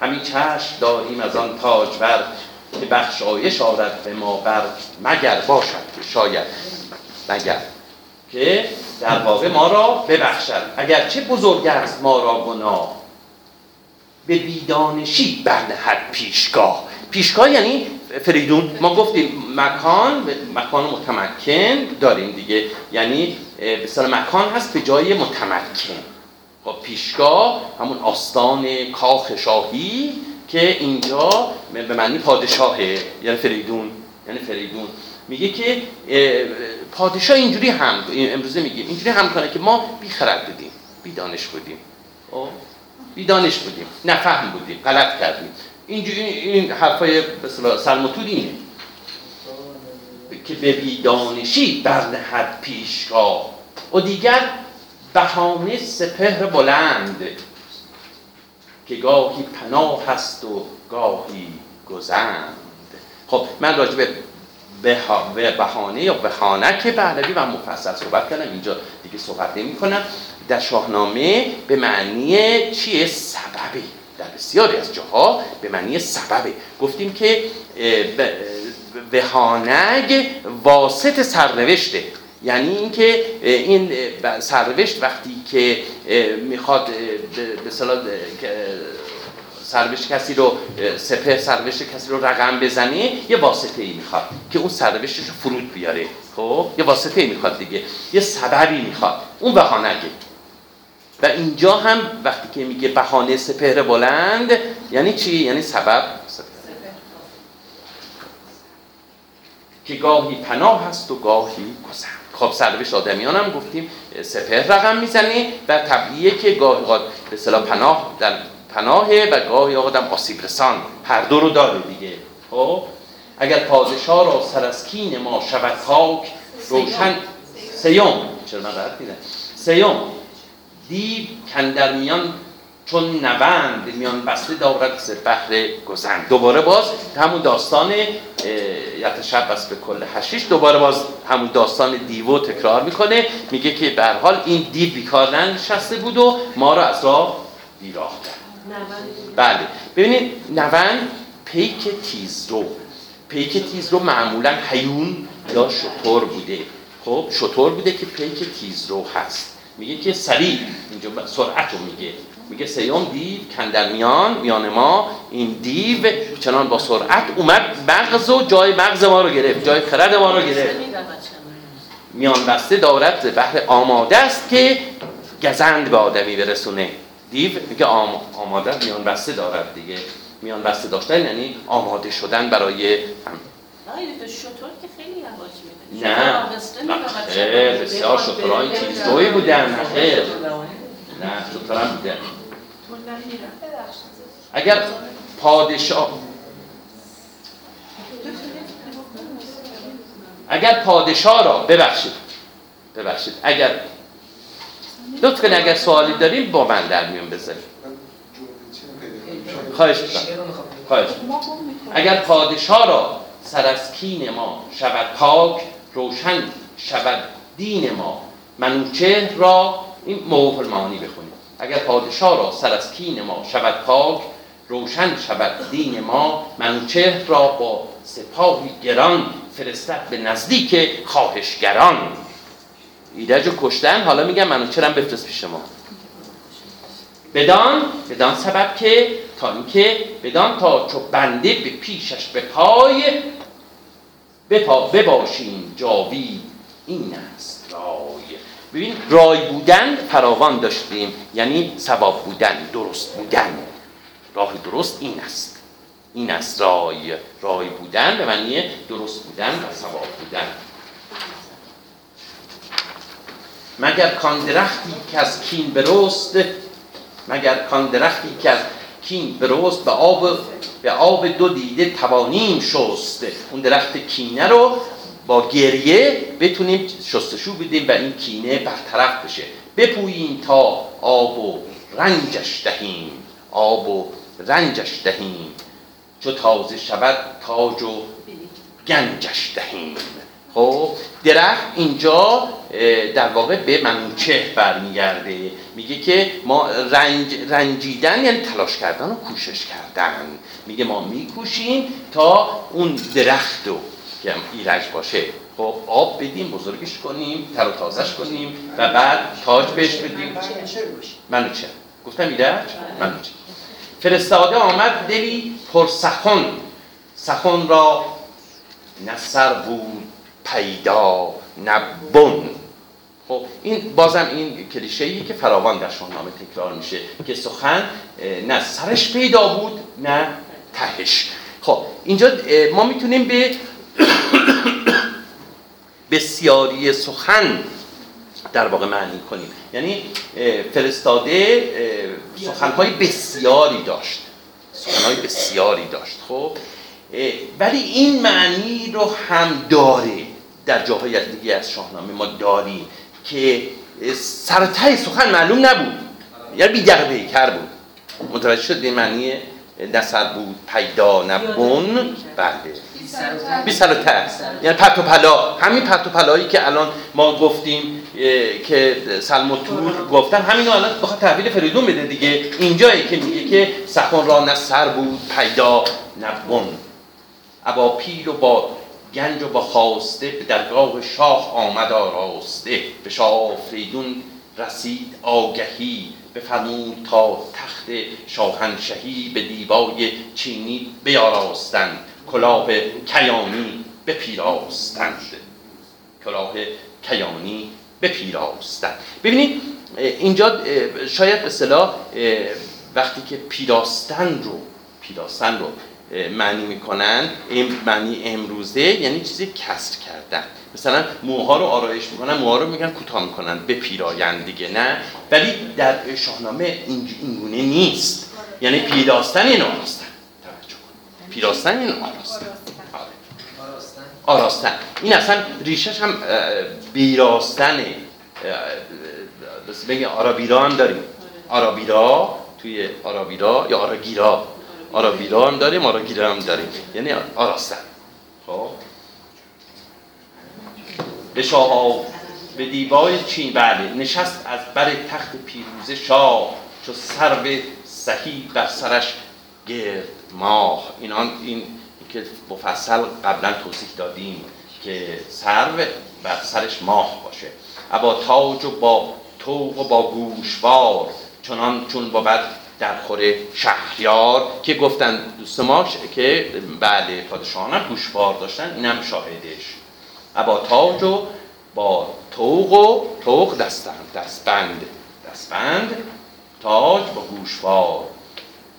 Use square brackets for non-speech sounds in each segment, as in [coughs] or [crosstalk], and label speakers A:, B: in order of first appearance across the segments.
A: همین چشم داریم از آن تاجور که بخشایش آرد به ما بر مگر باشد شاید. مگر که در واقع ما را ببخشد. اگر چه بزرگ است ما را گناه. به بیدانشی برنهد پیشگاه. پیشگاه یعنی فریدون. ما گفتیم مکان مکان متمکن داریم دیگه. یعنی به مکان هست به جای متمکن. پیشگاه همون آستان کاخ شاهی که اینجا به معنی پادشاهه. یعنی فریدون یعنی فریدون. میگه که پادشاه اینجوری هم امروزه میگیم اینجوری هم کنه که ما بیخرد بودیم بی دانش بودیم. خب؟ بی دانش بودیم نفهم بودیم غلط کردیم. اینجوری این حرفای سلموتود اینه. که به بیدانشی برنهد پیشگاه. و دیگر بهانه سپهر بلند که گاهی پناه هست و گاهی گزند. خب من راجع به بهانه یا بهانه که پهلوی و مفصل صحبت کردم اینجا دیگه صحبت نمی کنم در شاهنامه به معنی چیه سببی در بسیاری از جاها به معنی سببه. گفتیم که وهانگ واسط سرنوشته. یعنی اینکه این سرنوشت وقتی که می‌خواد به سرنوشت کسی رو سپه سرنوشت کسی رو رقم بزنه یه واسطه ای می‌خواد که اون سرنوشتش رو فرود بیاره خب؟ یه واسطه ای می‌خواد دیگه یه سببی می‌خواد اون بهانگه و اینجا هم وقتی که میگه بهانه سپهر بلند یعنی چی؟ یعنی سبب؟ که گاهی پناه هست و گاهی گذر خب سرنوشت آدمیان هم گفتیم سپهر رقم می‌زنه و طبیعیه که گاهی به صلاح پناه در پناهه و گاهی آدم آسیب رسان هر دو رو داره دیگه. خب اگر پادشاه را سر از کین ما شود پاک روشن سیوم چرا من سیوم دیو کندر میان چون نوند میان بسته دارد ز بحر گذند دوباره باز همون داستان شب بس به کل هشیش دوباره باز همون داستان دیو تکرار می‌کنه. میگه که به حال این دیو بیکار نشسته بود و ما رو از راه بیراه کرد بله. ببینید نوند پیک تیزرو. پیک تیزرو معمولا حیون یا شطور بوده. خب شطور بوده که پیک تیزرو هست. میگه که سریع. اینجا سرعت رو میگه. میگه سیوم دیو کندر میان میان ما این دیو چنان با سرعت اومد مغز و جای مغز ما رو گرفت جای خرد ما رو گرفت. میان بسته دارد بحر آماده است که گزند به آدمی برسونه. دیو میگه آم... آماده میان بسته دارد دیگه. میان بسته داشتن یعنی آماده شدن برای هم.
B: شطور که خیلی
A: نه. خیر بسیار شطورهای تیزروی بودن. نه خیر نه شطورم بودن اگر پادشاه اگر پادشاه را ببخشید. ببخشید. اگر لطف کنید اگر سوالی داریم با من در میون بذاریم خواهش خواهش اگر پادشاه را سر از کین ما شود پاک روشن شود دین ما منوچه را این موقع المعانی بخونیم اگر پادشاه را سر از کین ما شود پاک روشن شود دین ما منوچه را با سپاهی گران فرستد به نزدیک خواهشگران. ایدج رو کشتن حالا میگم منوچه هم بفرست پیش ما. بدان بدان سبب که تا اینکه بدان تا چو بنده به پیشش به پای بپا بباشیم جاوید این است رای. ببین رای بودن فراوان داشتیم. یعنی ثواب بودن درست بودن. راه درست این است. این است رای. رای بودن به معنی درست بودن و ثواب بودن. مگر کان درختی که از کین برست مگر کان درختی که از کین برست به آب به آب دو دیده توانیم شست. اون درخت کینه رو با گریه بتونیم شستشو بدیم و این کینه برطرف بشه. بپوییم تا آب و رنجش دهیم. آب و رنجش دهیم. چو تازه شود تاج و گنجش دهیم. خب درخت اینجا در واقع به منوچه برمیگرده. میگه که ما رنج رنجیدن یعنی تلاش کردن و کوشش کردن. میگه ما میکوشیم تا اون درخت رو که هم ایرج باشه. خب آب بدیم بزرگش کنیم تر و تازش کنیم و بعد تاج بهش بدیم. منوچه گفتم ایرج؟ منوچه فرستاده آمد دلی پر سخن سخن را نه سر بود پیدا نه بن. خب این بازم این کلیشه ای که فراوان در شاهنامه تکرار میشه که سخن نه سرش پیدا بود نه تهش. خب اینجا ما می‌تونیم به بسیاری سخن در واقع معنی کنیم. یعنی فرستاده سخنهای بسیاری داشت. سخنهای بسیاری داشت خب؟ ولی این معنی رو هم داره در جاهای دیگه از شاهنامه ما داریم که سرته سخن معلوم نبود. یعنی بیدق پیکر بود. متوجه شد این معنی نصر بود پیدا نبون؟ بله. بی سر و ته یعنی پرت و پلا همین پرت و پلایی که الان ما گفتیم که سلم تور گفتن همینو الان بخواد تحویل فریدون بده دیگه. اینجایی که میگه که سخن را نه سر بود پیدا نه ابا پیر و با گنج و با خواسته به درگاه شاه آمد آراسته. به شاه فریدون رسید آگهی. بفرمود تا تخت شاهنشهی به دیبای چینی بیاراستند. کلاه کیانی بپیراستند کلاه کیانی بپیراستند ببینید اه، اینجا اه، شاید به اصطلاح اه، وقتی که پیراستن رو پیراستن رو اه، معنی می‌کنن این معنی امروزه یعنی چیزی کسر کردن. مثلا موها رو آرایش می‌کنن موها رو میگن کوتاه می‌کنن به پیراین دیگه نه. ولی در شاهنامه این اینگونه نیست. یعنی پیراستن این آراستن پیراستن این آراستن. آراستن. این اصلا ریشش هم بس بگه آرابیرا هم داریم. آرابیرا توی آرابیرا یا آراگیرا. آرابیرا هم داریم آراگیرا هم داریم. یعنی آراستن. خب. به شاه به دیبای چین بله. نشست از بر تخت پیروزه شاه چو سرو سهی بر سرش گرد. ماه. این آن این که مفصل قبلا توضیح دادیم که سرو بر سرش ماه باشه. ابا تاج و با توق و با گوشوار چنان چون بود در خور شهریار که گفتن دوست ما که بله پادشاهان هم گوشوار داشتن اینم شاهدش. ابا تاج و با توق و توق دستند دستبند دستبند تاج با گوشوار.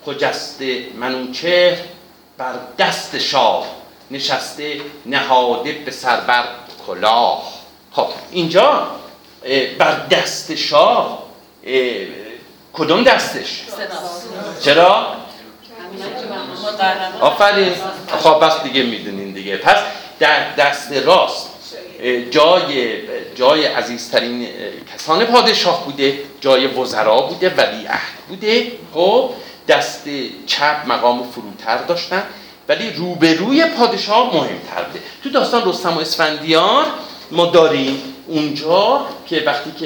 A: خجسته منوچهر بر دست شاه نشسته نهاده به سر بر کلاه. خب اینجا بر دست شاه اه، کدوم دستش؟ چرا؟ آفرین. خب بس دیگه می‌دونین دیگه. پس در دست راست جای جای عزیزترین کسان پادشاه بوده جای وزرا بوده ولیعهد بوده. خب دست چپ مقام فروتر داشتن ولی روبروی پادشاه مهمتر بوده. تو داستان رستم و اسفندیار ما داریم اونجا که وقتی که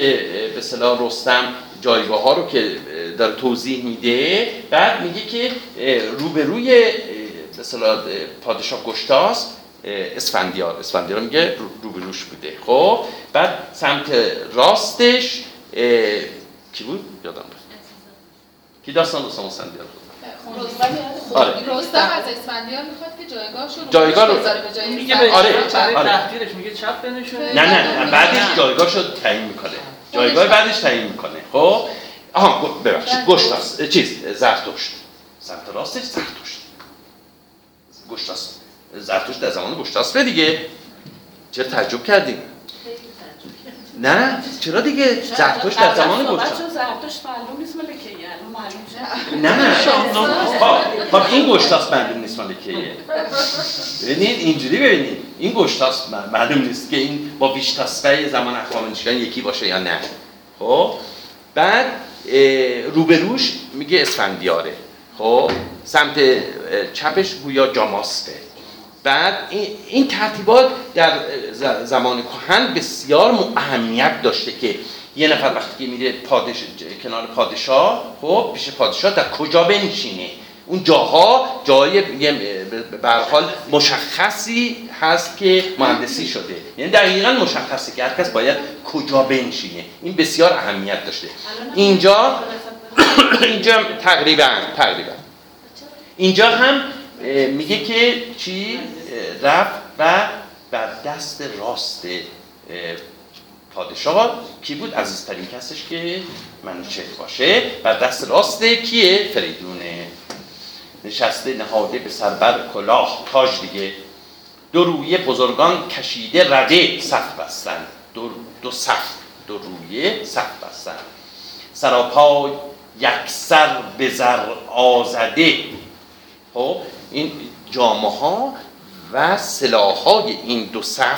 A: به اصطلاح رستم جایگاه ها رو که داره توضیح میده بعد میگه که روبروی به اصطلاح اه، پادشاه گشتاس اسفندیار. اسفندیار میگه رو- روبروش بوده. خب بعد سمت راستش کی بود؟ یادم رفت. کی داستان رستم اسفندیار بود؟ آره.
C: رستم از اسفندیار می‌خواد که جایگاهشو رو
A: جایگاه رو-
C: بذاره به جای
D: میگه. به
A: آره، آره.
D: تحقیرش میگه چپ بنشونه.
A: نه نه نه بعدش جایگاه شد تعیین می‌کنه. جایگاه بعدش تعیین می‌کنه. خب؟ آها ببخشید گشتاس چیز زرتشت. سمت راستش زرتشت. گشتاس زرتشت در زمان گشتاس به دیگه. چرا تعجب کردیم نه چرا دیگه؟ زرتشت در زمان گشتاس
B: چون زرتشت معلوم نیست مال کیه. الان معلوم شد
A: نه خب خب این گشتاس معلوم نیست مال کیه. ببینید اینجوری ببینید. این گشتاس معلوم نیست که این با ویشتاسپه زمان اخوامنشیان یکی باشه یا نه. خب بعد روبروش میگه اسفندیاره. خب سمت چپش گویا جاماسته. بعد این ترتیبات در زمان کهن بسیار اهمیت داشته که یه نفر وقتی که میره پادش... کنار پادشاه خب پیش پادشاه در کجا بنشینه؟ اون جاها جای به حال مشخصی هست که مهندسی شده. یعنی دقیقا مشخصه که هر کس باید کجا بنشینه. این بسیار اهمیت داشته. اینجا [coughs] اینجا تقریبا تقریبا. اینجا هم میگه که چی؟ رفت و بر دست راست پادشاه کی بود؟ عزیزترین کسش که منوچه باشه بر دست راست کیه؟ فریدونه نشسته نهاده به سربر کلاه تاج دیگه. دو رویه بزرگان کشیده رده صف بستن. دو, دو صف دو رویه صف بستن. سراپای یک سر به زر آزده. خب؟ این جامعه ها و سلاح های این دو صف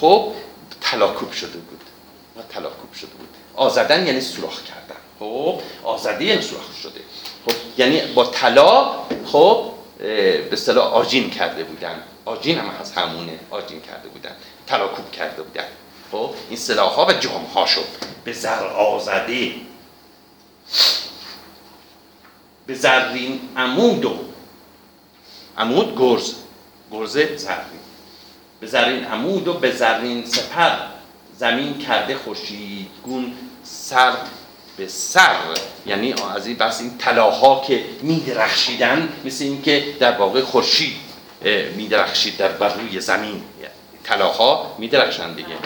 A: خب تلاکوب شده بود. و تلاکوب شده بود. آزدن یعنی سوراخ کردن. خب آزده یعنی سوراخ شده. خب یعنی با طلا خب به اصطلاح آجین کرده بودن. آجین هم از همونه آجین کرده بودن. تلاکوب کرده بودن. خب این سلاح ها و جام ها شد. به زر آزده به زرین عمود و عمود گرز گرز زرین. به زرین عمود و به زرین سپر. زمین کرده گون سر به سر. یعنی از این بس این طلاها که میدرخشیدن مثل اینکه در واقع خورشید میدرخشید در روی زمین. طلاها میدرخشند دیگه.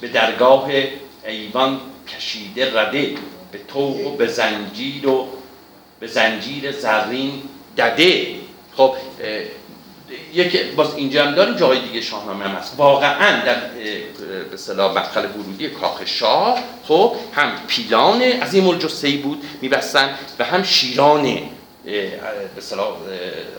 A: به درگاه ایوان کشیده رده. به توق و به زنجیر و به زنجیر زرین دده. خب یک باز اینجا هم داریم جای دیگه شاهنامه هم هست. واقعا در به اصطلاح مدخل ورودی کاخ شاه خب هم پیلان این الجثه بود میبستن و هم شیران به اصطلاح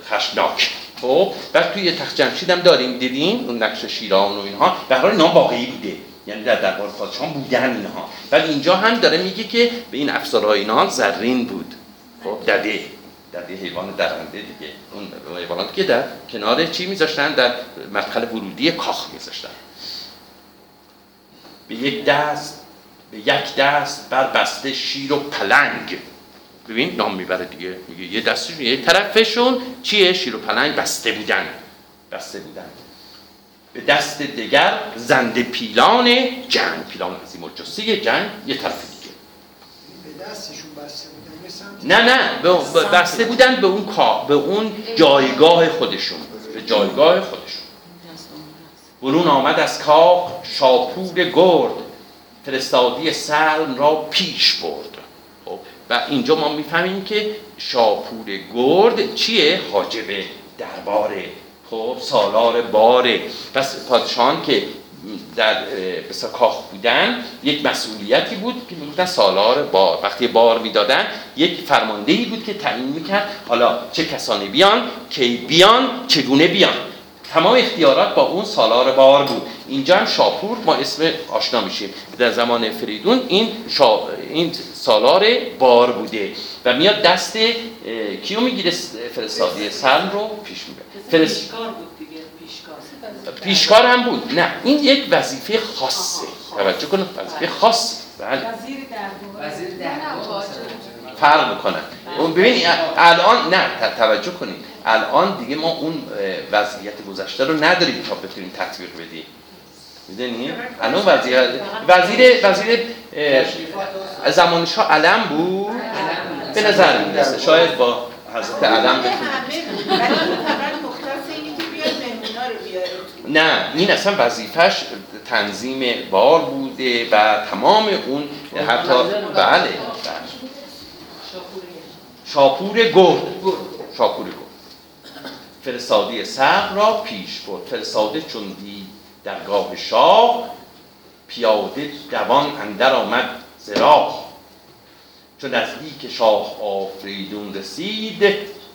A: خشناک. خب بعد توی تخت جمشید هم داریم دیدیم اون نقش شیران و اینها. به حال اینا واقعی بوده. یعنی در دربار پادشاه بودن اینها. ولی اینجا هم داره میگه که به این افسارهای اینا زرین بود. خب دده در یه حیوان درنده دیگه. اون حیوانات که در کنار چی میذاشتن؟ در مدخل ورودی کاخ میذاشتن. به یک دست به یک دست بر بسته شیر و پلنگ. ببین نام می‌بره دیگه. میگه یه دستشون یه طرفشون چیه؟ شیر و پلنگ بسته بودن. بسته بودن. به دست دیگر زنده پیلان جنگ پیلان عظیم الجثه جنگ یه طرف دیگه.
D: به دستشون بسته
A: نه نه بسته بودن به اون به اون جایگاه خودشون به جایگاه خودشون. برون آمد از کاخ شاپور گرد فرستادی سلم را پیش برد. خب و اینجا ما می‌فهمیم که شاپور گرد چیه؟ حاجب درباره خب سالار باره پس پادشاهان که در بسا کاخ بودن یک مسئولیتی بود که می‌گفتن سالار بار. وقتی بار می‌دادن یک فرماندهی بود که تعیین می‌کرد حالا چه کسانی بیان کی بیان چگونه بیان. تمام اختیارات با اون سالار بار بود. اینجا هم شاپور ما اسم آشنا میشیم. در زمان فریدون این, شا... این سالار بار بوده و میاد دست کیو می‌گیره؟ فرستادی؟ سلم رو پیش می‌بره. فرست... پیشکار. هم بود. نه این یک وظیفه خاصه. توجه کنید وظیفه خاص بله. فرق می‌کنه. اون ببین الان نه توجه کنید. الان دیگه ما اون وضعیت گذشته رو نداریم تا بتونیم تطبیق بدیم. می‌دونی؟ الان وزیر وزیر وزیر زمان شاه علم بود؟ به نظر می‌رسه. شاید با حضرت علم نه این اصلا وظیفش تنظیم بار بوده و تمام اون حتی بله. شاپور گرد شاپور گرد فرستادی سر را پیش برد. فرستاده چون دید درگاه شاه پیاده دوان اندر آمد زراح چون نزدیک شاه آفریدون رسید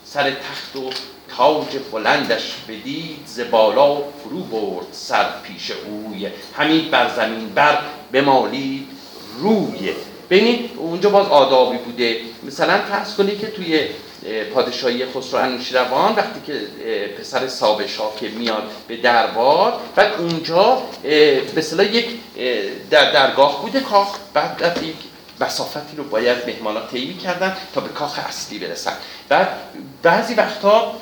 A: سر تخت و تاج بلندش بدید ز بالا فرو برد سر پیش اوی. همین بر زمین بر بمالید روی. ببینید اونجا باز آدابی بوده. مثلا فرض کنید که توی اه، پادشاهی خسرو انوشیروان وقتی که پسر شاه که میاد به دربار بعد اونجا به یک در درگاه بوده کاخ بعد بعد یک مسافتی رو باید مهمانا طی کردن تا به کاخ اصلی برسن. بعد بعضی وقتا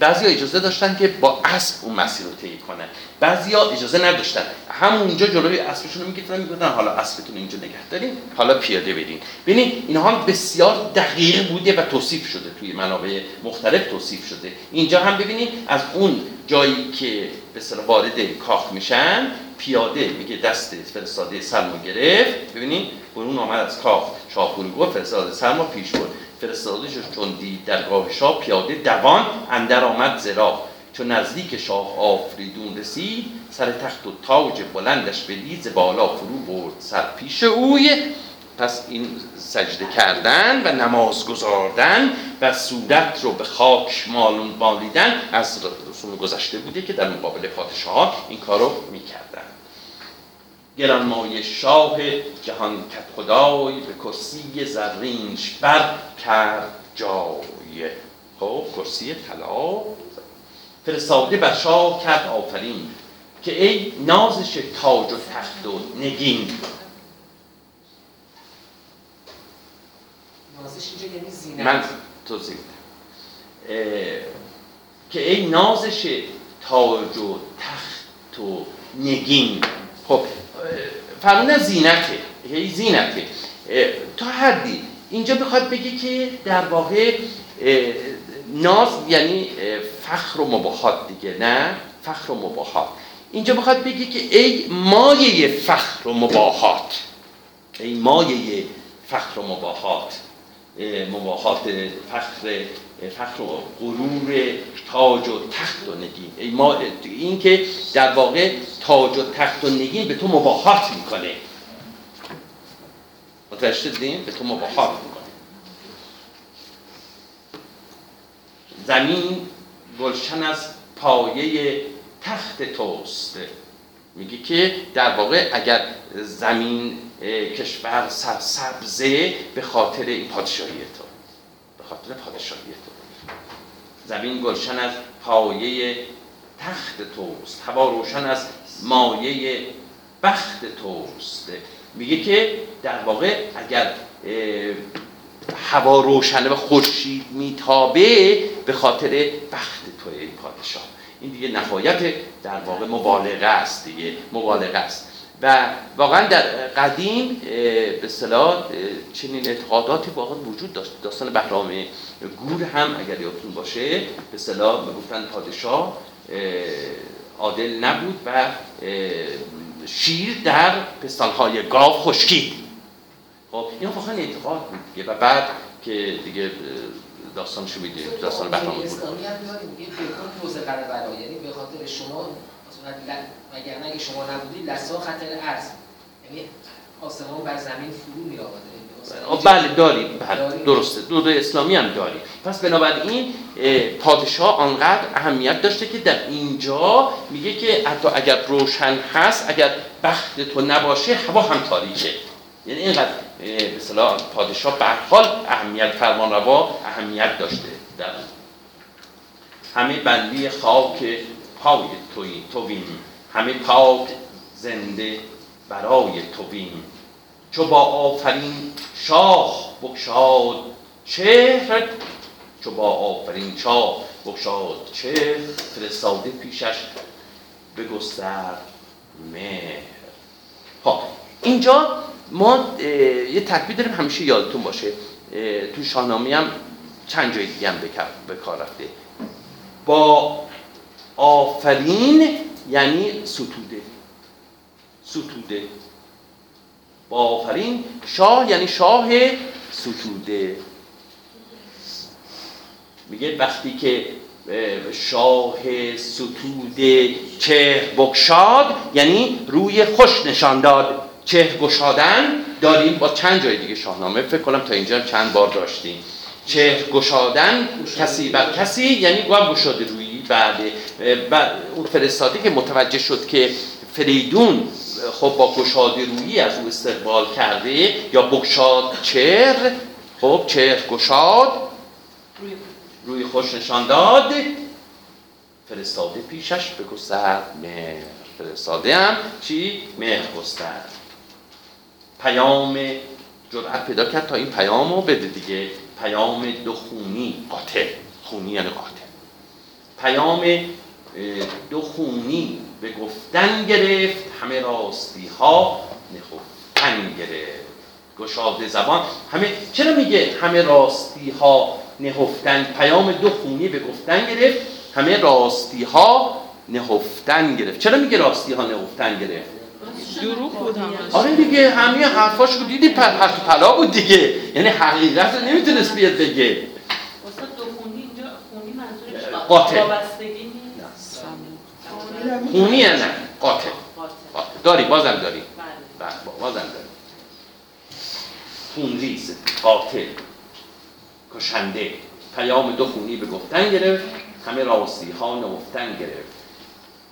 A: بعضی اجازه داشتن که با اسب اون مسیر رو طی کنن. بعضی اجازه نداشتن. همونجا جلوی اسبشون رو می‌گفتن می‌گفتن حالا اسبتون اینجا نگه دارین حالا پیاده برین. ببینید اینها بسیار دقیق بوده و توصیف شده توی منابع مختلف توصیف شده. اینجا هم ببینید از اون جایی که به وارد کاخ میشن پیاده میگه دست فرستاده سلمو گرفت. ببینید برون آمد از کاخ شاهپور گفت فرستاده سلمو پیش برد. فرستاده شد چون دید درگاه شاه پیاده دوان اندر آمد زرا چون نزدیک شاه آفریدون رسید سر تخت و تاج بلندش بدید بالا فرو برد سر پیش اوی. پس این سجده کردن و نماز گذاردن و صورت رو به خاک مالون بالیدن از رسوم گذشته بوده که در مقابل پادشاه این کار رو می‌کردن. گرانمایه شاه جهان کت خدای به کرسی زرینش بر کرد جای. خب کرسی طلا فرستاده بر شاه کرد آفرین که ای نازش تاج و تخت و نگین.
E: نازش اینجا یعنی زینت.
A: من توضیح که ای نازش تاج و تخت و نگین. خب اه، فرمونه زینته. ای زینته. تا حدی. اینجا بخواد بگه که در واقع ناز یعنی فخر و مباهات دیگه نه؟ فخر و مباهات. اینجا بخواد بگه که ای مایه فخر و مباهات. ای مایه فخر و مباهات. اه، مباهات فخر فخر و غرور تاج و تخت و نگین. ای ما این که در واقع تاج و تخت و نگین به تو مباهات می‌کنه. متوجه شدین؟ به تو مباهات می‌کنه. زمین گلشن از پایه تخت توست. میگه که در واقع اگر زمین کشور سرسبزه به خاطر این پادشاهی تو به خاطر پادشاهی تو. زمین گلشن از پایه تخت توست هوا روشن از مایه بخت توست. میگه که در واقع اگر هوا روشنه و خورشید میتابه به خاطر بخت توی این پادشاه. این دیگه نهایت در واقع مبالغه است دیگه مبالغه است. و واقعا در قدیم به اصطلاح اه، چنین اعتقاداتی واقعا وجود داشت. داستان بهرام گور هم اگر یادتون باشه به اصطلاح می‌گفتن پادشاه اه، عادل نبود و شیر در پستانهای گاو خشکید. خب این واقعا اعتقاد بود و بعد که دیگه اه، داستانشو می‌دونیم داستان بهرام
E: داریم میگه بکن روز قربلا یعنی به خاطر شما وگرنه اگه شما نبودید لسا خطر ارز یعنی آسمان بر زمین فرو می
A: آه، بله داریم. بله درسته. دود اسلامی هم داریم. پس بنابراین اه، پادشاه آنقدر اهمیت داشته که در اینجا میگه که حتی اگر روشن هست اگر بخت تو نباشه هوا هم تاریکه. یعنی اینقدر به پادشاه به حال اهمیت فرمانروا اهمیت داشته در همه بندی خاک پای توی تویم همه پاک زنده برای تویم چو با آفرین شاه بگشاد چهر چو با آفرین شاه بگشاد چهر فرستاده پیشش بگسترد مهر. خب اینجا ما یه تکبیر داریم همیشه یادتون باشه. تو شاهنامه هم چند جای دیگه هم به کار- رفته. با آفرین یعنی ستوده. ستوده. با آفرین شاه یعنی شاه ستوده. میگه وقتی که اه، شاه ستوده چهر بگشاد یعنی روی خوش نشان داد. چهر گشادن داریم با چند جای دیگه شاهنامه. فکر کنم تا اینجا هم چند بار داشتیم. چهر گشادن کسی بر کسی یعنی گوهم گشاده روی بعد بعد اون فرستاده که متوجه شد که فریدون خب با گشاده رویی از او استقبال کرده یا بگشاد چهر؟ خب چهر گشاد؟
B: روی
A: روی خوش نشان داد. فرستاده پیشش بگسترد مهر. فرستاده هم چی؟ مهر گسترد. پیام جرأت پیدا کرد تا این پیام رو بده دیگه. پیام دو خونی قاطع. خونی یعنی قاطع. پیام دو خونی به گفتن گرفت. همه راستی ها نخفتن گرفت. گشاده زبان. همه چرا میگه همه راستی ها نهفتن؟ پیام دو خونی به گفتن گرفت. همه راستی ها نهفتن گرفت. چرا میگه راستی ها نهفتن گرفت؟
B: دروغ بود همش.
A: آره دیگه همه حرفاش رو دیدی پر پلا بود دیگه. یعنی حقیقت رو نمی‌تونست بیاد بگه.
B: دو خونی اینجا خونی منظورش
A: قاطع.
B: وابستگی نیست؟
A: خونی یا نه؟
B: قاطع
A: قاطع. داری بازم داری.
B: بله.
A: بله، بازم داری. خونریز قاتل. کشنده. پیام دو خونی به گفتن گرفت همه راستی ها نهفتن گرفت.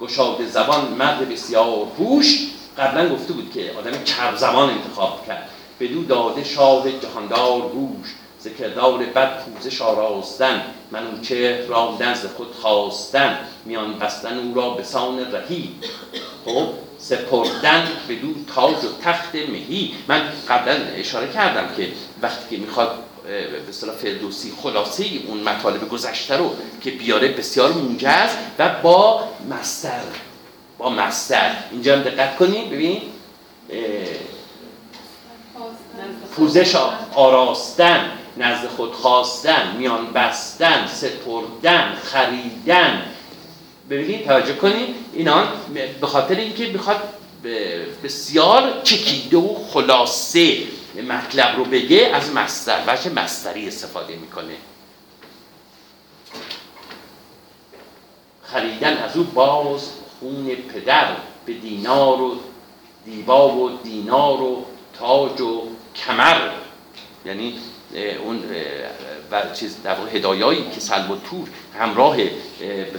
A: گشاده زبان مرد بسیار هوش قبلا گفته بود که آدم چرب زبان انتخاب کرد. بدو داده شاه جهاندار گوش ز کردار بد پوزش آراستن. منوچهر را نزد خود خواستن میان بستن او را به سان رهی. خب سپردن به دو تاج و تخت مهی. من قبلا اشاره کردم که وقتی که می‌خواد به اصطلاح فردوسی خلاصه اون مطالب گذشته رو که بیاره بسیار موجز و با مستر با مستر اینجا هم دقت کنید ببین پوزش آراستن نزد خود خواستن میان بستن سپردن خریدن. ببینید توجه کنید اینا به خاطر اینکه می‌خواد به- بسیار چکیده و خلاصه مطلب رو بگه از مستر وجه مستری استفاده می‌کنه. خریدن از او باز خون پدر به دینار و دیبا و دینار و تاج و کمر. یعنی اون چیز در هدایایی که سلب و تور همراه اه، به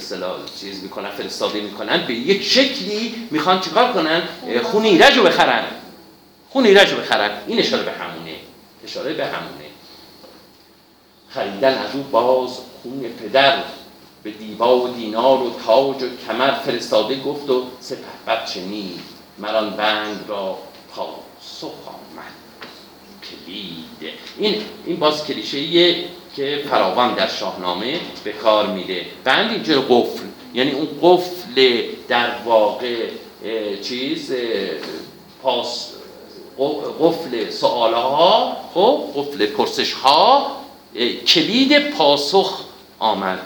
A: چیز می‌کنن فرستاده می‌کنن به یک شکلی می‌خوان چیکار کنن؟ خون ایرج رو بخرن. خون ایرج رو بخرن. این اشاره به همونه. اشاره به همونه. خریدن از او باز خون پدر. به دیبا و دینار و تاج و کمر فرستاده گفت و سپهبد شنید مران بند را پاسخ آمد کلید. این این باز کلیشه که فراوان در شاهنامه به کار میره بند اینجا قفل. یعنی اون قفل در واقع چیز پاس قفل سوال ها خب قفل پرسش ها کلید پاسخ آمد.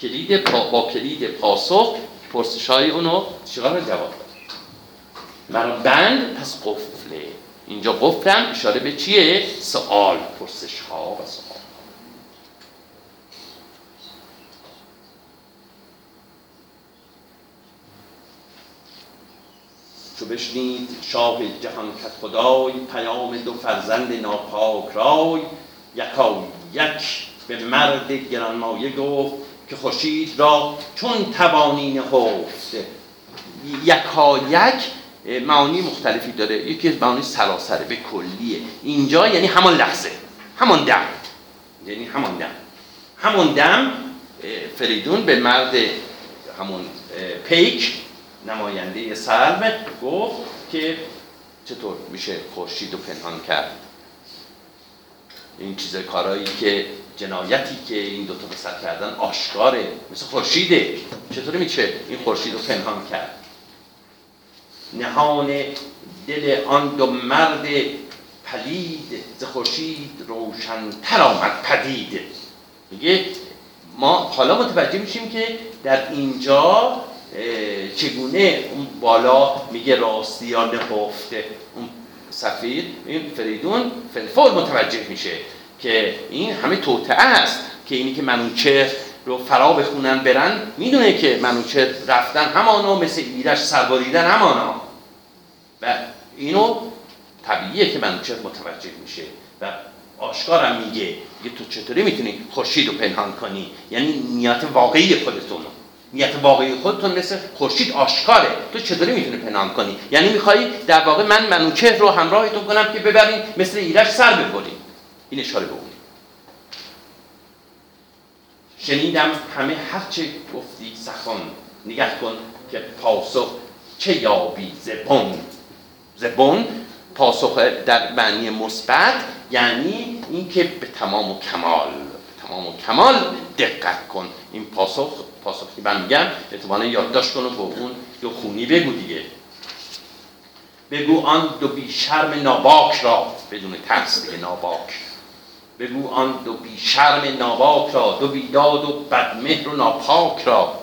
A: کلید پا با کلید پاسخ پرسش های اونو چیکار جواب داد. مرا بند پس قفله. اینجا قفلم اشاره به چیه؟ سوال پرسش ها و سوال. چو بشنید شاه جهان کت خدای پیام دو فرزند ناپاک رای یکا یک به مرد گرانمایه گفت که خورشید را چون توانی نهفت. یکا یک اه، معانی مختلفی داره. یکی از معانی سراسره به کلیه. اینجا یعنی همان لحظه همان دم. یعنی همان دم. همون دم فریدون به مرد همون پیک نماینده سلم گفت که چطور میشه خورشید رو پنهان کرد. این چیز کارایی که جنایتی که این دوتا پسر کردن آشکاره. مثل خورشیده. چطوری میشه این خورشید رو پنهان کرد؟ نهان دل آن دو مرد پلید ز خورشید روشنتر آمد پدید. میگه ما حالا متوجه میشیم که در اینجا چگونه اون بالا میگه راستی یا نهفته. اون سفیر این فریدون فلفور متوجه میشه. که این همه توطعه است که اینی که منوچهر رو فرا بخونن برن می‌دونه که منوچهر رفتن همانا مثل ایرش سرباریدن همانا. و اینو طبیعیه که منوچهر متوجه میشه و آشکارم میگه. میگه تو چطوری می‌تونی خورشید رو پنهان کنی؟ یعنی نیت واقعی خودتون. نیت واقعی خودتون مثل خورشید آشکاره. تو چطوری می‌تونی پنهان کنی؟ یعنی می‌خوای در واقع من منوچه رو همراهتون کنم که ببرین مثل ایرش سر ببرین این اشاره به اون. شنیدم همه هر چه گفتی سخن. نگه کن که پاسخ چه یابی. زبون زبون پاسخ در معنی مثبت یعنی اینکه به تمام و کمال به تمام و کمال دقت کن. این پاسخ پاسخی من میگم اعتبانا یادداشت کن و به اون دو خونی بگو دیگه. بگو آن دو بی شرم ناباک را بدون ترس دیگه ناباک. بگو آن دو بی شرم ناباک را دو بیداد و بدمهر و ناپاک را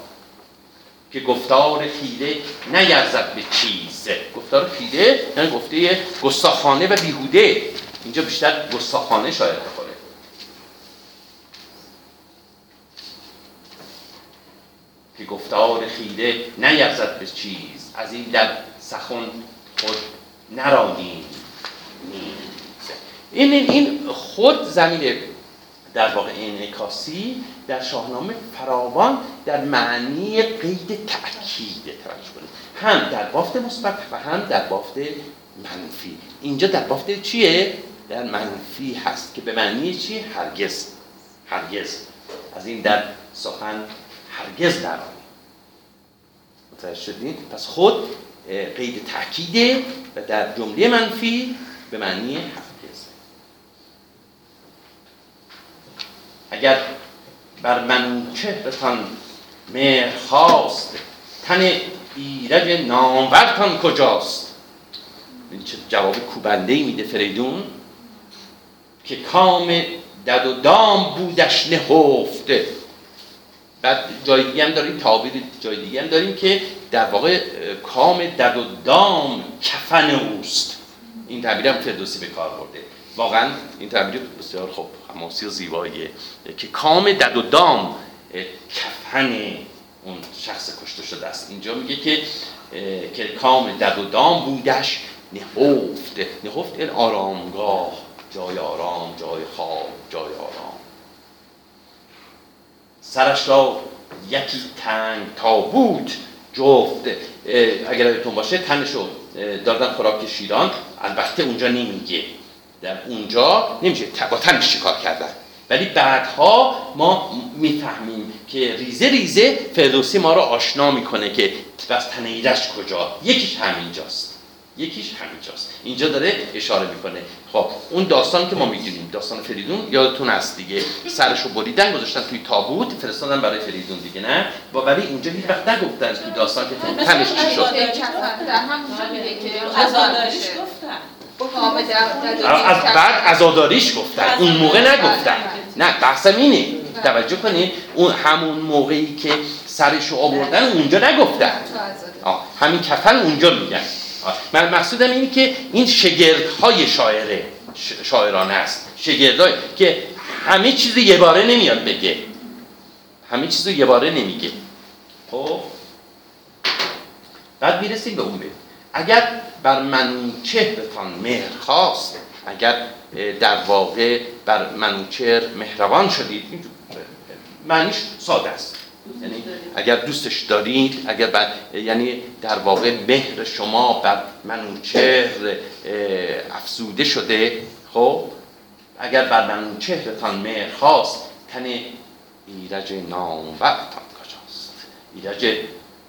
A: که گفتار خیره نیرزد به چیز. گفتار خیره یعنی گفته گستاخانه و بیهوده. اینجا بیشتر گستاخانه شاید بخوره. که گفتار خیره نیرزد به چیز. از این در سخن خود نرانیم. این این خود زمین در واقع انعکاسی در شاهنامه فراوان در معنی قید تأکید توجه کنید هم در بافت مثبت و هم در بافت منفی. اینجا در بافت چیه؟ در منفی هست که به معنی چی؟ هرگز. هرگز. از این در سخن هرگز نرانی. متوجه شدید؟ پس خود قید تأکیده و در جمله منفی به معنی اگر بر چهرتان مهر خواست تن ایرج نامورتان کجاست؟ این چه جواب کوبنده ای میده فریدون؟ که کام دد و دام بودش نهفته. بعد جای دیگه هم داریم تعابیر جای دیگه هم داریم که در واقع کام دد و دام کفن اوست. این تعبیر هم فردوسی به کار برده. واقعا این تعبیر بسیار خوب حماسی زیباییه که کام دد و دام کفن اون شخص کشته شده است. اینجا میگه که که کام دد و دام بودش نهفت نهفت این آرامگاه جای آرام جای خواب جای آرام. سرش را یکی تنگ تا بود جفت اگر یادتون باشه تنشو دادن خوراک شیران البته اونجا نمیگه. در اونجا نمیشه. با تنش چیکار کردن؟ ولی بعدها ما می‌فهمیم که ریزه ریزه فردوسی ما رو آشنا می‌کنه که بس تنیرش کجا؟ یکیش همینجاست. یکیش همینجاست. اینجا داره اشاره می‌کنه. خب اون داستان که ما می‌گیریم داستان فریدون یادتون هست دیگه. سرشو بریدن گذاشتن توی تابوت فرستادن برای فریدون دیگه نه؟ با ولی اینجا هیچ وقت نگفتن توی داستان که تنش چی شد.
B: گفتن
A: از بعد ازاداریش گفتن. اون موقع نگفتن. نه بحثم اینه. توجه کنید اون همون موقعی که سرشو آوردن اونجا نگفتن. همین کفن اونجا میگن. من مقصودم اینه که این شگردهای شاعره شاعرانه است. شگردهای که همه چیز یه باره نمیاد بگه. همه چیز یه باره نمیگه. خب؟ بعد می‌رسیم به اون بید. اگر بر منوچهرتان مهر خواست. اگر در واقع بر منوچهر مهربان شدید معنیش ساده است. یعنی اگر دوستش دارید اگر بر یعنی در واقع مهر شما بر منوچهر افزوده شده خب اگر بر منوچهرتان مهر خواست تن ایرج نامورتان کجاست؟ ایرج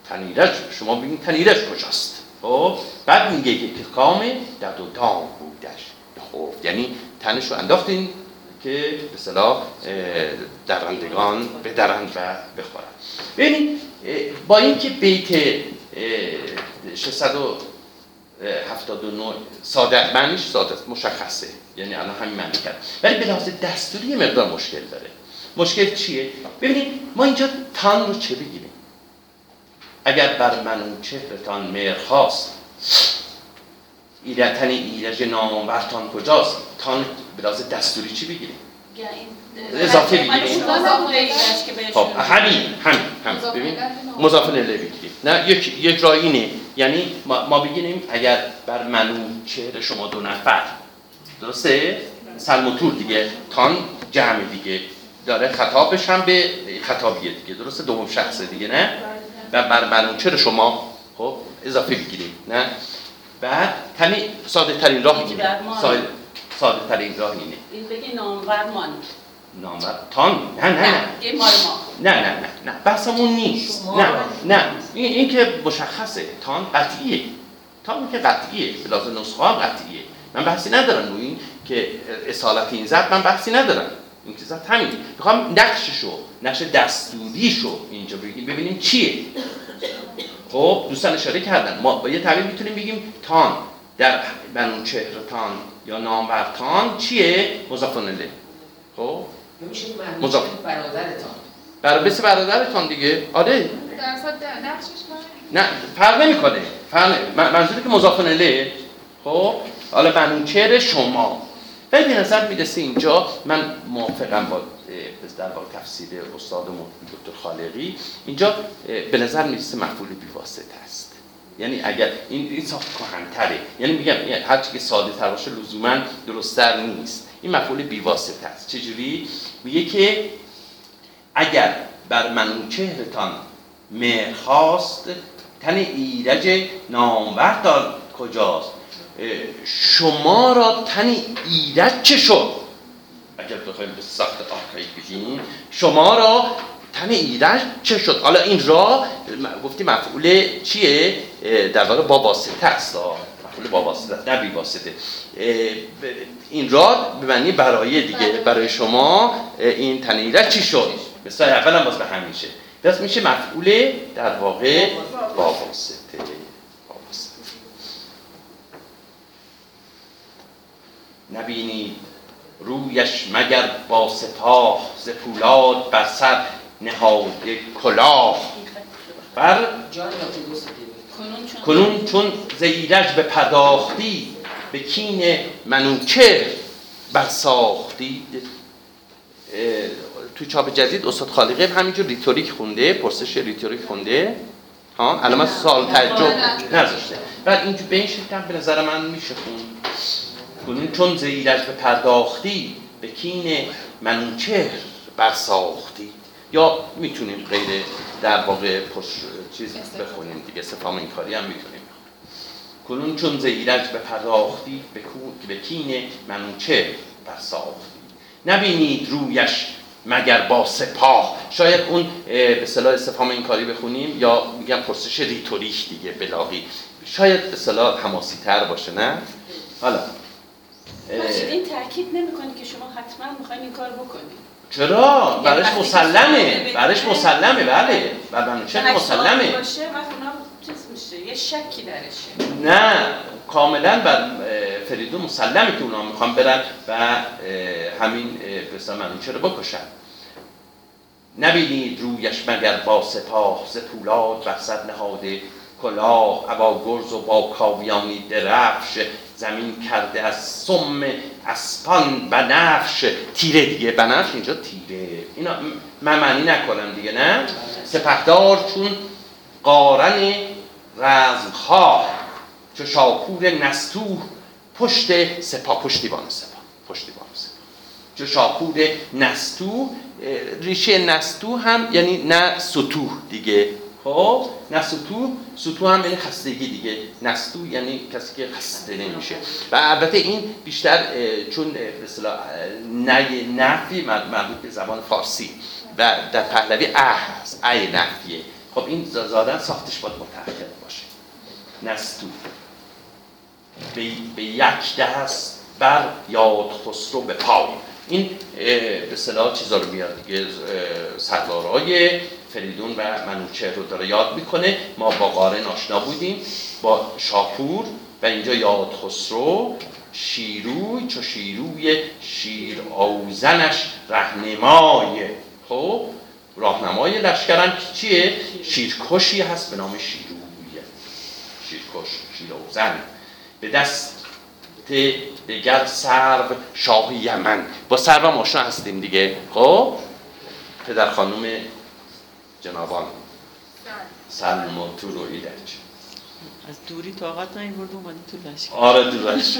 A: تن ایرج شما بگید تن ایرج کجاست؟ خب بعد میگه که کام دد و دام بودش. خب یعنی تنش رو انداختین که به صلاح درندگان بدرند و بخورند ببینید با اینکه بیت 679 ساده معنیش ساده مشخصه. یعنی الان همین معنی کرد. ولی به لحاظ دستوری مقدار مشکل داره. مشکل چیه؟ ببینید ما اینجا تان رو چه بگیریم؟ اگر بر من چهرتان مهر خواست ایرتن ایرج نامورتان کجاست؟ تان به دستوری چی بگیریم؟ اضافه بگیریم. خب همین همین هم ببین مضافه نله بگیریم. نه یک یک راه اینه. یعنی ما, ما بگیریم اگر بر منو چهره شما دو نفر. درسته؟ سلم و تور دیگه. تان جمع دیگه. داره خطابش هم به خطابیه دیگه. درسته؟ دوم شخص دیگه نه؟ و بر منوچهر شما خب اضافه بگیریم نه؟ بعد تنی ساده ترین راه اینه. ساده, ساده ترین راه اینه.
B: این بگی نامور ماند.
A: نامور تان؟ نه نه نه
B: نه.
A: نه نه نه نه. بحثمون نیست. نه نه. این, این که مشخصه. تان قطعیه. تان که قطعیه. لحاظ نسخه قطعیه. من بحثی ندارم روی این که اصالت این زد من بحثی ندارم. این که زد همین. می‌خوام نقششو نقش دستوریشو اینجا بگیم. ببینیم چیه. خب دوستان اشاره کردن. ما با یه تعبیر می‌تونیم بگیم تان. در منوچهر تان یا نامور تان چیه؟ مضاف الیه خب؟ مضاف.
E: برادرتان
A: بر مثل برادرتان دیگه. آره. نه فرق نمی‌کنه. فرق منظوری که مضاف الیه خب؟ حالا منوچهر شما. ولی به نظر می‌رسه اینجا. من موافقم با در واقع تفسیر استادمون دکتر خالقی. اینجا به نظر می‌رسه مفعول بیواسطه است. یعنی اگر این این ساخت کهن‌تره. یعنی میگم هر چی که ساده تر باشه لزوما درستتر نیست. این مفعول بیواسطه است. چجوری میگه که اگر بر منوچهرتان مهر خواست تن ایرج نامور دار کجاست؟ شما را تن چه شد؟ اگر بخوایم به ساخت archaic بگیم شما را تن ایرج چه شد؟ حالا این را گفتی مفعول چیه؟ در واقع با واسطه است. مفعول با واسطه نه بی واسطه. این را به معنی برای دیگه برای شما این تن ایرج چی شد؟ مثال اول هم باز به همیشه پس میشه مفعول در واقع با واسطه با واسطه نبینید رویش مگر با سپاه ز پولاد بر سر نهاده کلاه. بر
B: کنون چون
A: ز ایرج بپرداختی به کین منوچهر برساختی تو چاپ جدید استاد خالقی هم همینجور rhetoric خونده پرسش rhetoric خونده. ها علامت سوال تعجب نذاشته بعد اینجور به این شکل به نظر من میشه خوند کنون چون ز ایرج بپرداختی به کین منوچهر برساختی. یا می‌تونیم غیر در واقع پش... چیز بخونیم دیگه استفهام این کاری هم می‌تونیم. کنون چون زیرج به پرداختی به, به کین منوچهر برساختی. نبینید رویش مگر با سپاه. شاید اون به اصطلاح استفهام این کاری بخونیم یا میگم پرسش ریتوریک دیگه بلاغی. شاید به اصطلاح حماسی تر باشه نه؟ حالا.
B: این تاکید نمی‌کنه که شما حتما می‌خواین این کار بکنید
A: چرا؟
B: وقتی که
A: مسلمه.
B: ببینید-
A: مسلمه بله. بر منوچهر مسلمه؟
B: باشه اونا چیز میشه یه شکی درشه.
A: نه کاملا بر فریدون مسلمه که اونا می‌خوان برن و همین اصطلاح منوچه رو بکشن؟ نبینید رویش مگر با سپاه ز پولاد بر سر نهاده. کلاه ابا گرز و با کاویانی درفش زمین کرده از سم اسپان بنفش. تیره دیگه بنفش اینجا تیره. اینا من معنی نکنم دیگه نه؟ سپهدار چون قارن رزمخواه چو شاپور نستوه پشت سپاه پشتیبان سپاه پشتیبان سپاه چو شاپور نستوه ریشه نستو هم یعنی نه سطوح دیگه. خب سطوح سطوح هم یعنی خستگی دیگه. نستو یعنی کسی که خسته نمیشه. و البته این بیشتر چون به نه نفی مر- مربوط به زبان فارسی و در پهلوی اه هست. ای نفیه خب این زادن ساختش باید متأخر باشه. نستو به, یک دست بر یاد خسرو به پای. این به اصطلاح چیزا رو میاد دیگه سردارای فریدون و منوچهر رو داره یاد می‌کنه. ما با قارن آشنا بودیم. با شاپور و اینجا یاد خسرو شیروی چو شیروی شیر آوزنش رهنمای خب راهنمای لشکرم چیه؟ شیرکشی هست به نام شیروی شیرکش شیراوزن به دست دگر سرو شاه یمن. با سرو هم آشنا هستیم دیگه. خب پدر جنابان سلم. و تور و ایدج
F: از دوری طاقت نیورد اومدی تو لشکر.
A: آره دورش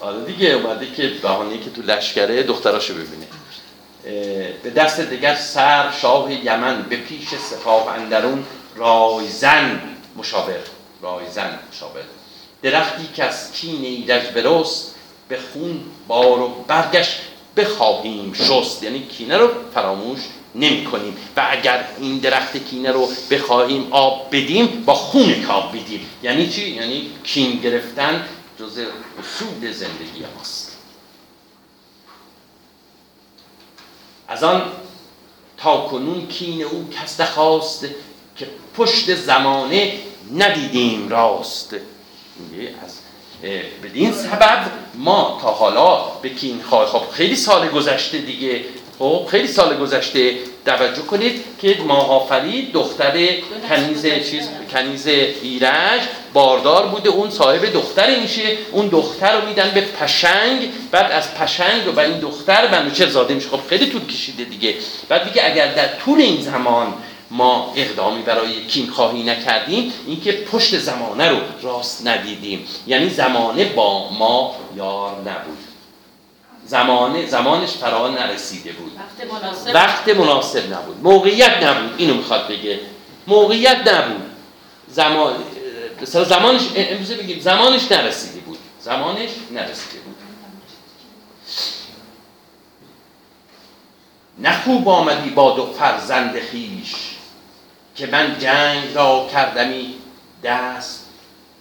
A: آره دیگه اومده که بهانه که تو لشکره دختراشو ببینه. به دست دیگر سر شاه یمن به پیش سپاه اندرون رایزن مشاور رایزن مشاور. درختی که از کین ایرج برست به خون بار و برگشت بخواهیم شست. یعنی کینه رو فراموش نمی کنیم و اگر این درخت کینه رو بخواهیم آب بدیم با خون کاب بدیم یعنی چی؟ یعنی کین گرفتن جز اصول زندگی ماست. از آن تا کنون کین او کس خواست که پشت زمانه ندیدیم راست. از بدین سبب ما تا حالا به کین خب خیلی سال گذشته دیگه خب خیلی سال گذشته توجه کنید که ماهافری دختر کنیز چیز کنیز ایرج باردار بوده. اون صاحب دختر میشه. اون دختر رو میدن به پشنگ. بعد از پشنگ و این دختر منوچهر زاده میشه. خب خیلی طول کشیده دیگه. بعد دیگه اگر در طول این زمان ما اقدامی برای کین خواهی نکردیم اینکه پشت زمانه رو راست ندیدیم. یعنی زمانه با ما یار نبود. زمانه زمانش فرا نرسیده بود.
B: وقت مناسب
A: وقت مناسب نبود. موقعیت نبود. اینو می‌خواد بگه. موقعیت نبود. زمان زمانش امروز بگیم زمانش نرسیده بود. زمانش نرسیده بود. نه خوب آمدی با دو فرزند خیش که من جنگ را کردمی دست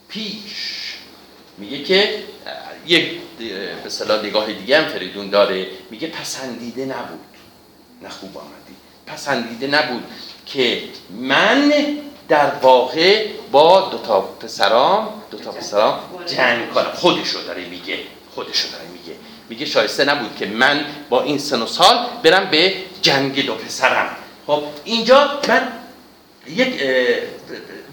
A: پیش. میگه که یک به صلاح نگاه دیگه هم فریدون داره. میگه پسندیده نبود. نه خوب آمدی. پسندیده نبود که من در واقع با دو تا پسرام دو تا پسرام جنگ کنم. خودشو داره میگه. خودشو داره میگه. میگه شایسته نبود که من با این سن و سال برم به جنگ دو پسرم. خب اینجا من یک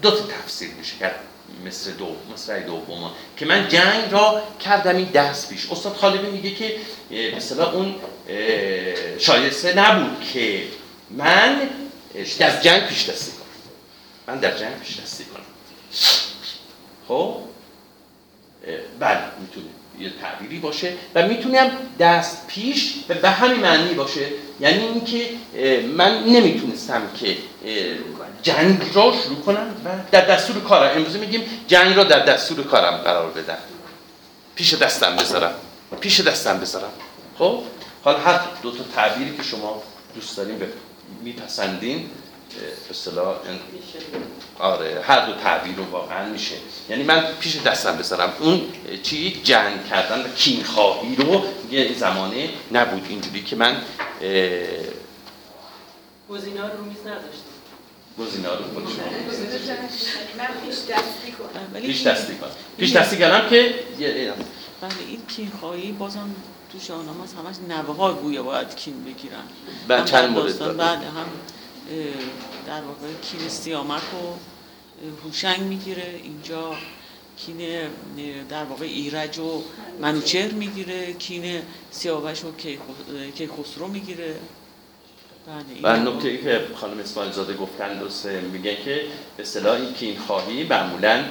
A: دو تا تفسیر میشه. کرد مثل دو مثل دوم که من جنگ را کردم این دست پیش. استاد خالبی میگه که مثلا اون شایسته نبود که من از جنگ پیش دستی کنم. من در جنگ پیش دستی کنم. خب؟ بله می‌تونه یه تعبیری باشه و می‌تونم دست پیش به همین معنی باشه. یعنی اینکه من نمی‌تونستم که جنگ را شروع کنم و در دستور کارم. امروز میگیم جنگ را در دستور کارم قرار بدم پیش دستم بذارم. پیش دستم بذارم. خب؟ حالا هر دو تا تعبیری که شما دوست دارین میپسندین به اصطلاح آره هر دو تعبیر رو واقعا میشه. یعنی من پیش دستم بذارم. اون چی؟ جنگ کردن و کین خواهی رو. یه زمانه نبود اینجوری که من
B: گزینا رو میز نداشتم.
A: گزینا رو خودش
C: من پیش دستی کنم
A: پیش دستی کردم که
F: بله این کین خواهی بازم تو شاهنامه همش نوه ها گویا باید کین بگیرن.
A: بله چند مورد
F: بله هم در واقع کین سیامک و هوشنگ می‌گیره. اینجا کین در واقع ایرج و منوچهر می‌گیره. کین سیاوش و کیخسرو می‌گیره.
A: و بله، نکته ای که خانم اسماعیل زاده گفتن درسته میگه که به اصطلاح این کین خواهی معمولا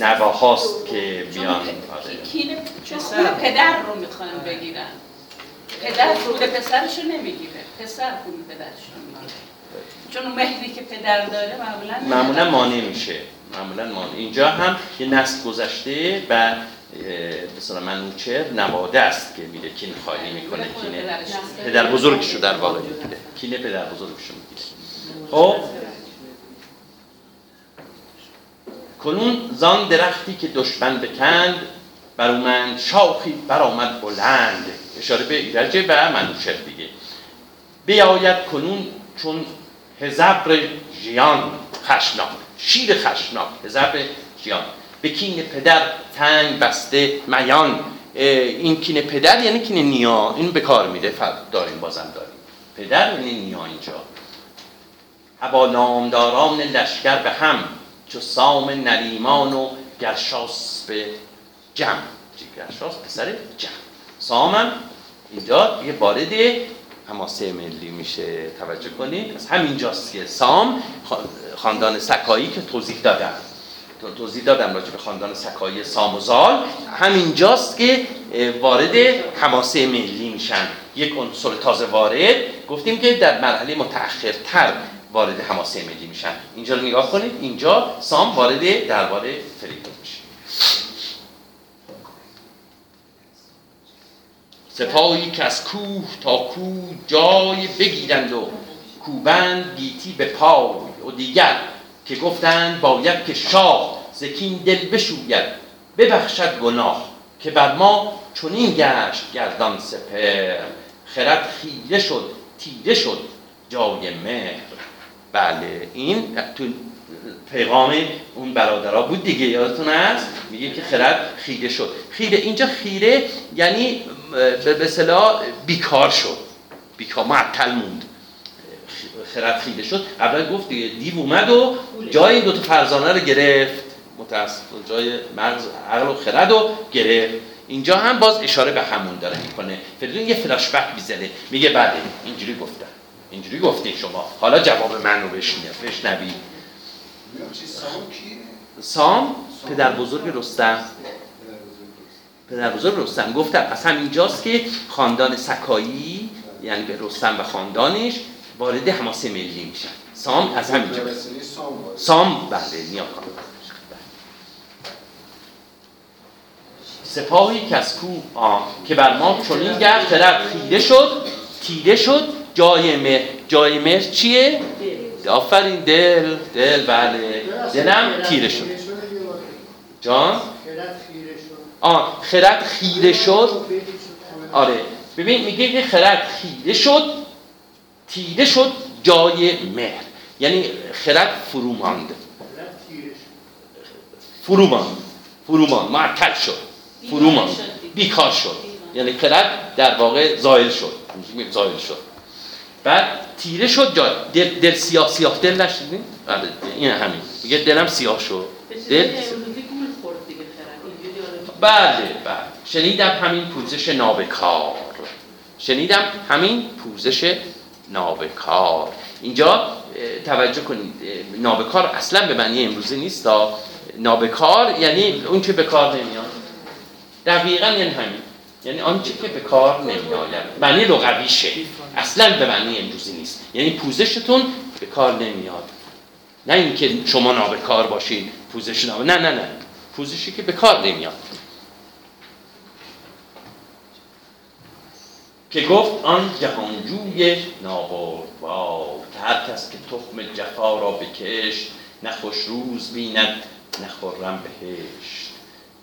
A: نوه هاست که بیان
B: آره. کین چون پدر رو می‌خوان بگیرن. پدر پول پسرش رو نمی‌گیره. پسر پول پدرش رو می‌گیره. چون مهری که پدر داره معمولا
A: معمولا مانع میشه. معمولا مانع. اینجا هم یه نسل گذشته و مثلا منوچر نواده است که میره کین خواهی می‌کنه کینه پدر بزرگشو در واقع می‌گیره کینه پدر بزرگشو می‌گیره خب؟ کنون زان درختی که دشمن بکند بر من شاخی برآمد بلند. اشاره به ایرجه و منوچر دیگه. بیاید کنون چون هزبر جیان خشناک شیر خشناک هزبر جیان به کین پدر تنگ بسته میان. این کین پدر یعنی کین نیا. این به کار میره داریم بازم داریم. پدر یعنی نیا اینجا. ابا نامداران لشکر به هم. چو سام نریمان و گرشاس به جمع گرشاس پسر جمع سامم اینجا یه وارد حماسه ملی میشه. توجه کنید از همینجاست که سام خاندان سکایی که توضیح دادم توضیح دادم راجع به خاندان سکایی ساموزال. همینجاست که وارد حماسه ملی میشن. یک عنصر تازه وارد. گفتیم که در مرحله متأخرتر وارد حماسه ملی میشن. اینجا رو نگاه کنید. اینجا سام وارد دربار فریدون میشه. سپاهی که از کوه تا کوه جای بگیرند و کوبند گیتی به پای و دیگر که گفتند باید که شاه زکین دل بشوید ببخشد گناه که بر ما چنین گشت گردان سپر خرد خیره شد تیره شد جای مهر. بله این تو پیغام اون برادرها بود دیگه یادتون هست؟ میگه که خرد خیره شد. خیره اینجا خیره یعنی به اصطلاح بیکار شد بیکار معطل موند. خرد خیره شد. قبلا گفت دیگه دیو اومد و جای دو تا فرزانه رو گرفت. متاسف جای مغز عقل و خرد رو گرفت اینجا هم باز اشاره به همون داره می‌کنه. فریدون یه فلاش بک می‌زنه. میگه بله اینجوری گفتم. اینجوری گفتی شما. حالا جواب من رو بشنوی. سام پدر بزرگ رستم. پدر بزرگ رستم. گفتم از همینجاست که خاندان سکایی یعنی به رستم و خاندانش وارد حماسه ملی میشن. سام از همینجا. سام بله نیاکان سپاهی که از که بر ما چنین گرد خرد خیره شد تیره شد جای مهر جای مهر چیه؟ آفرین دل دل بله دلم تیره شد. جان؟ آه خرد خیره شد. آره. ببین میگه که خرد خیره شد تیره شد جای مهر. یعنی خرد فرو ماند فرو ماند فرو ماند معطل شد. فرو ماند. بیکار شد. یعنی خرد در واقع زایل شد. زایل شد. بعد تیره شد جای. دل, دل سیاه سیاه دل نشدین؟ بله این همین. میگه دلم سیاه شد. دل بله بله. شنیدم همین پوزش نابکار. شنیدم همین پوزش نابکار. اینجا توجه کنید. نابکار اصلا به معنی امروزی نیست نابکار یعنی اون که به کار نمیاد. دقیقا یعنی همین. یعنی آنچه که به کار نمیآید. معنی لغویشه. اصلا به معنی امروزی نیست. یعنی پوزشتون به کار نمیاد نه اینکه شما نابکار باشید پوزش نابکار نه نه نه. پوزشی که به کار نمیاد که گفت آن جهانجوی ناباروار که هر کس که تخم جفا را بکشت نه خوش روز بیند نه خرم بهشت.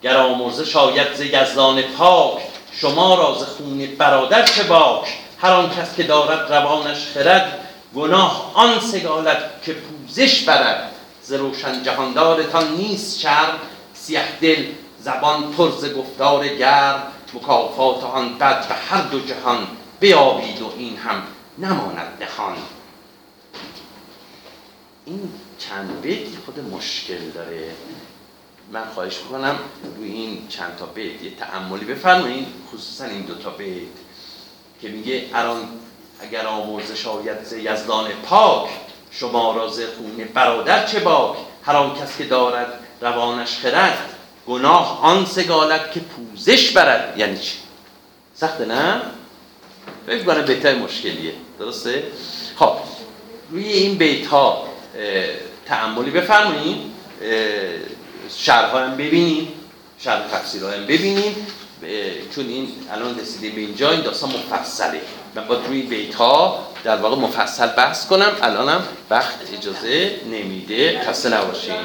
A: گر آمرزه شاید ز یزدان پاک شما را ز خون برادر چه باک؟ هر آن کس که دارد روانش خرد گناه آن سگالت که پوزش برد. ز روشن جهاندارتان نیست شر سیه دل زبان پر ز گفتار گرم. مکافات آن بد به هر دو جهان بیابید و این هم نماند نخان این چند بیتی خود مشکل داره. من خواهش می‌کنم روی این چند تا بیت یه تعملی بفرمایید خصوصا این دو تا بیت که میگه اران اگر آمرزش آید ز یزدان پاک شما را ز خون برادر چه باک؟ هر آن کس که دارد روانش خرد گناه آن سگالت که پوزش برد. یعنی چی؟ سخته نه؟ فکر کنم بهتر مشکلیه درسته؟ خب روی این بیت ها تعملی بفرمایید شرح هم ببینیم شرح تفسیر هم ببینیم چون این الان رسیدیم به اینجا این داستان مفصله. من باید روی بیت ها در واقع مفصل بحث کنم. الانم وقت اجازه نمیده. خسته نباشید